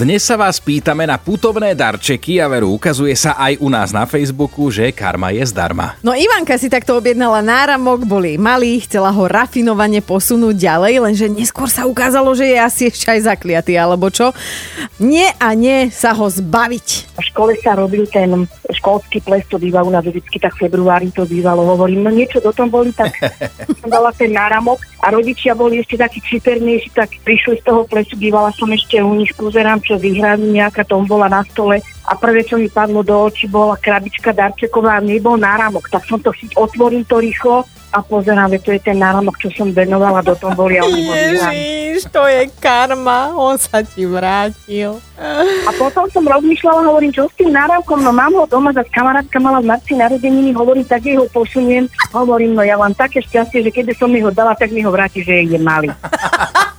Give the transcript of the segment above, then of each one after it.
Dnes sa vás pýtame na putovné darčeky a veru ukazuje sa aj u nás na Facebooku, že karma je zdarma. No Ivanka si takto objednala náramok, boli malý, chcela ho rafinovane posunúť ďalej, lenže neskôr sa ukázalo, že je asi ešte aj zakliatý, alebo čo. Nie a nie sa ho zbaviť. V škole sa robil ten školský ples, to býva u nás vždycky, tak v februári to bývalo. Hovorím, no niečo do tom boli, tak som dala ten náramok a rodičia boli ešte takí čipernejší, tak prišli z toho plesu, bývala som ešte u nich, pozerám, čo vyhrali, nejaká tombola na stole a prvé, čo mi padlo do očí, bola krabička darčeková a nebol náramok. Tak som to chyť, otvorím to rýchlo a pozerám, že to je ten náramok, čo som venovala do tomboli a vyhrali. Ježiš, to je karma, on sa ti vrátil. A potom som rozmýšľala, hovorím, čo s tým náramkom, no mám ho doma, za kamarátka mala v marci narodeniny, hovorím, tak jej ho posuniem. Hovorím, no ja mám také šťastie, že keď som mi ho dala, tak mi ho vráti, že je malý.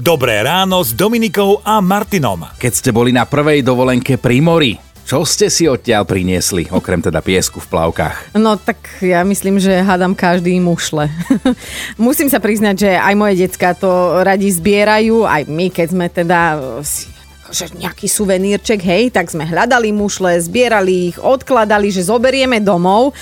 Dobré ráno s Dominikou a Martinom. Keď ste boli na prvej dovolenke pri mori, čo ste si odtiaľ priniesli, okrem teda piesku v plavkách? No tak ja myslím, že hádam každý mušle. Musím sa priznať, že aj moje decka to radi zbierajú, aj my, keď sme teda si že nejaký suvenírček, hej, tak sme hľadali mušle, zbierali ich, odkladali, že zoberieme domov.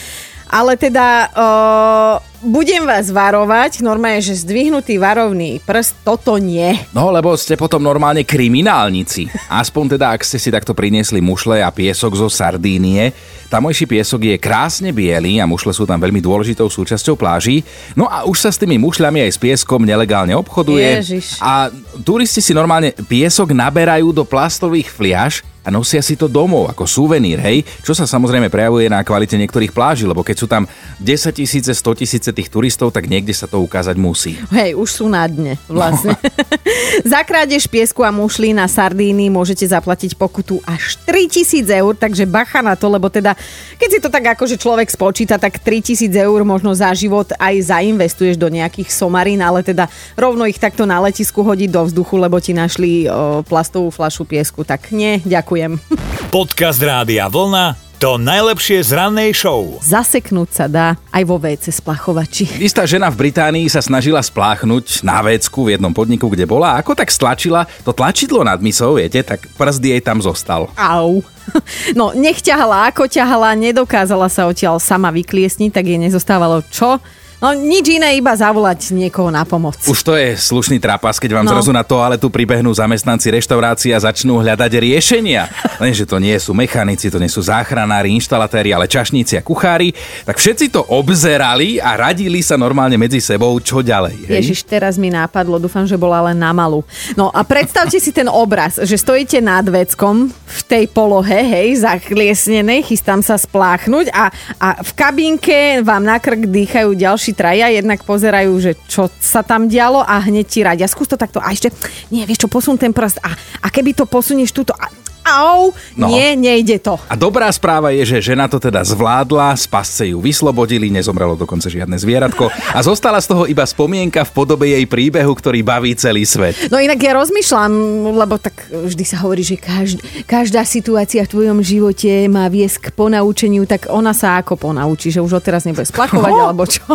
Ale teda uh, budem vás varovať, normálne, že zdvihnutý varovný prst, toto nie. No, lebo ste potom normálne kriminálnici. Aspoň teda, ak ste si takto priniesli mušle a piesok zo Sardínie. Tamojší piesok je krásne biely a mušle sú tam veľmi dôležitou súčasťou pláží. No a už sa s tými mušľami aj s pieskom nelegálne obchoduje. Ježiš. A turisti si normálne piesok naberajú do plastových fliaž a nosia si to domov ako suvenír, hej, čo sa samozrejme prejavuje na kvalite niektorých pláží, lebo keď sú tam 10 tisíce, 100 tisíce tých turistov, tak niekde sa to ukázať musí. Hej, už sú na dne vlastne. No. Za krádež piesku a mušlí na Sardíny môžete zaplatiť pokutu až 3000 eur, takže bacha na to, lebo teda, keď si to tak akože človek spočíta, tak 3000 eur možno za život aj zainvestuješ do nejakých somarín, ale teda rovno ich takto na letisku hodiť do vzduchu, lebo ti našli o, plastovú flašu piesku, tak nie, ďakujem. Podcast Rádia Vlna. To najlepšie z rannej show. Zaseknúť sa dá aj vo WC splachovači. Istá žena v Británii sa snažila spláchnuť na vécku v jednom podniku, kde bola. Ako tak stlačila to tlačidlo nad mysou, viete, tak prst jej tam zostal. Au. No, nech ťahala, ako ťahala, nedokázala sa odtiaľ sama vykliesniť, tak jej nezostávalo čo? No nič iné, iba zavolať niekoho na pomoc. Už to je slušný trapas, keď vám no. Zrazu na toaletu pribehnú zamestnanci reštaurácie a začnú hľadať riešenia. Lenže to nie sú mechanici, to nie sú záchranári, inštalatéri, ale čašníci a kuchári. Tak všetci to obzerali a radili sa normálne medzi sebou, čo ďalej. Hej? Ježiš, teraz mi nápadlo, dúfam, že bola len na malú. No a predstavte si ten obraz, že stojíte nad veckom v tej polohe, hej, zakliesnenej, chystám sa spláchnuť a, a v kabínke vám na krk dýchajú ďalší traja, jednak pozerajú, že čo sa tam dialo a hneď ti radia. Skús to takto. A ešte, nie, vieš čo, posun ten prst. A, a keby to posunieš túto... A, au, No. nie, nejde to. A dobrá správa je, že žena to teda zvládla, z pasce ju vyslobodili, nezomrelo dokonca žiadne zvieratko a zostala z toho iba spomienka v podobe jej príbehu, ktorý baví celý svet. No inak ja rozmýšľam, lebo tak vždy sa hovorí, že každá, každá situácia v tvojom živote má viesť k ponaučeniu, tak ona sa ako ponaučí, že už odteraz nebude splachovať, alebo čo?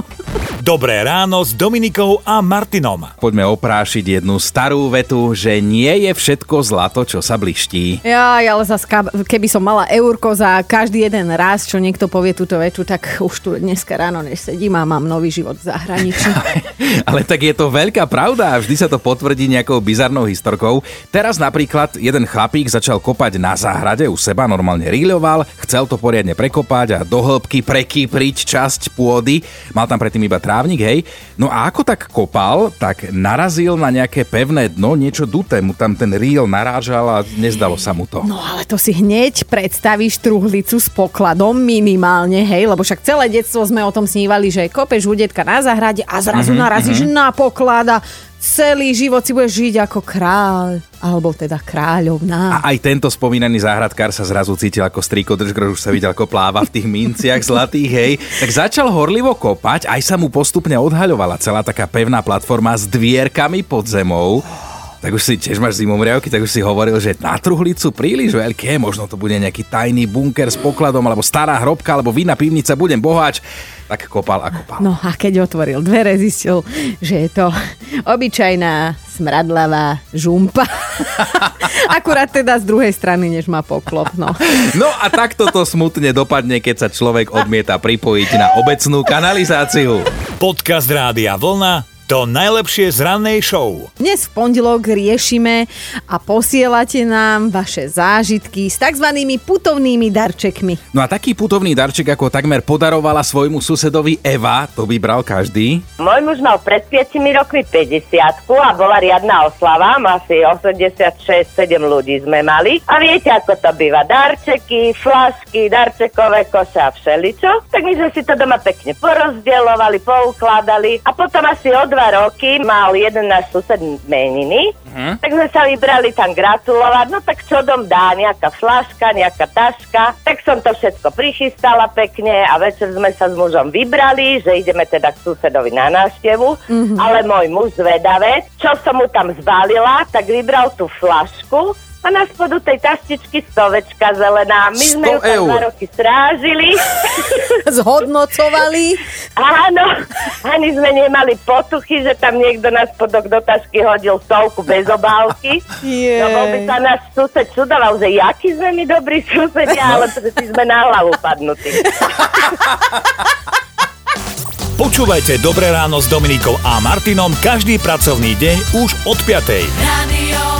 Dobré ráno s Dominikou a Martinom. Poďme oprášiť jednu starú vetu, že nie je všetko zlato, čo sa bliští. Ja, ale zas, keby som mala eurko za každý jeden raz, čo niekto povie túto vetu, tak už tu dneska ráno nesedím a mám nový život v zahraničí. Ale tak je to veľká pravda a vždy sa to potvrdí nejakou bizarnou historkou. Teraz napríklad jeden chlapík začal kopať na záhrade u seba, normálne riľoval, chcel to poriadne prekopať a do hĺbky prekýpriť časť pôdy. Mal tam predtým iba trávnik, hej. No a ako tak kopal, tak narazil na nejaké pevné dno, niečo duté mu tam ten rýl narážal a nezdalo sa mu to. No ale to si hneď predstavíš truhlicu s pokladom minimálne, hej, lebo však celé detstvo sme o tom snívali, že kopeš u detka na záhrade a zrazu mm-hmm, narazíš mm-hmm. na poklad a celý život si budeš žiť ako kráľ, alebo teda kráľovná. A aj tento spomínaný záhradkár sa zrazu cítil ako strýko držgro, už sa videl, ako pláva v tých minciach zlatých, hej. Tak začal horlivo kopať, aj sa mu postupne odhaľovala celá taká pevná platforma s dvierkami pod zemou. Tak už si tiež máš zimomriavky, tak už si hovoril, že na truhlicu príliš veľké, možno to bude nejaký tajný bunker s pokladom, alebo stará hrobka, alebo vína pivnica, budem boháč. Tak kopal a kopal. No a keď otvoril dvere, zistil, že je to Obyčajná smradlavá žumpa. Akurát teda z druhej strany, než má poklop. No. No a takto to smutne dopadne, keď sa človek odmieta pripojiť na obecnú kanalizáciu. Podcast Rádia Vlna to najlepšie z rannej show. Dnes v pondelok riešime a posielate nám vaše zážitky s tzv. putovnými darčekmi. No a taký putovný darček, ako takmer podarovala svojmu susedovi Eva, to by bral každý. Môj muž mal pred 5 rokmi 50 a bola riadna oslava, asi 86-7 ľudí sme mali. A viete, ako to býva, darčeky, flašky, darčekové koše a všeličo. Tak my sme si to doma pekne porozdeľovali, poukladali a potom asi od dva roky mal jeden náš sused meniny, uh-huh. tak sme sa vybrali tam gratulovať, no tak čo dom dá, nejaká flaška, nejaká taška, tak som to všetko prichystala pekne a večer sme sa s mužom vybrali, že ideme teda k susedovi na návštevu, uh-huh. ale môj muž zvedavec, čo som mu tam zbalila, tak vybral tú flašku a na spodu tej taštičky stovečka zelená. My sme ju tam dva roky strážili. Zhodnocovali. Áno, ani sme nemali potuchy, že tam niekto na spodok do tašky hodil stovku bez obálky. Yeah. No bol by sa náš sused čudoval, že jaký sme my dobrí susedia, ale si sme na hlavu padnutí. Počúvajte Dobré ráno s Dominikou a Martinom každý pracovný deň už od 5. Radio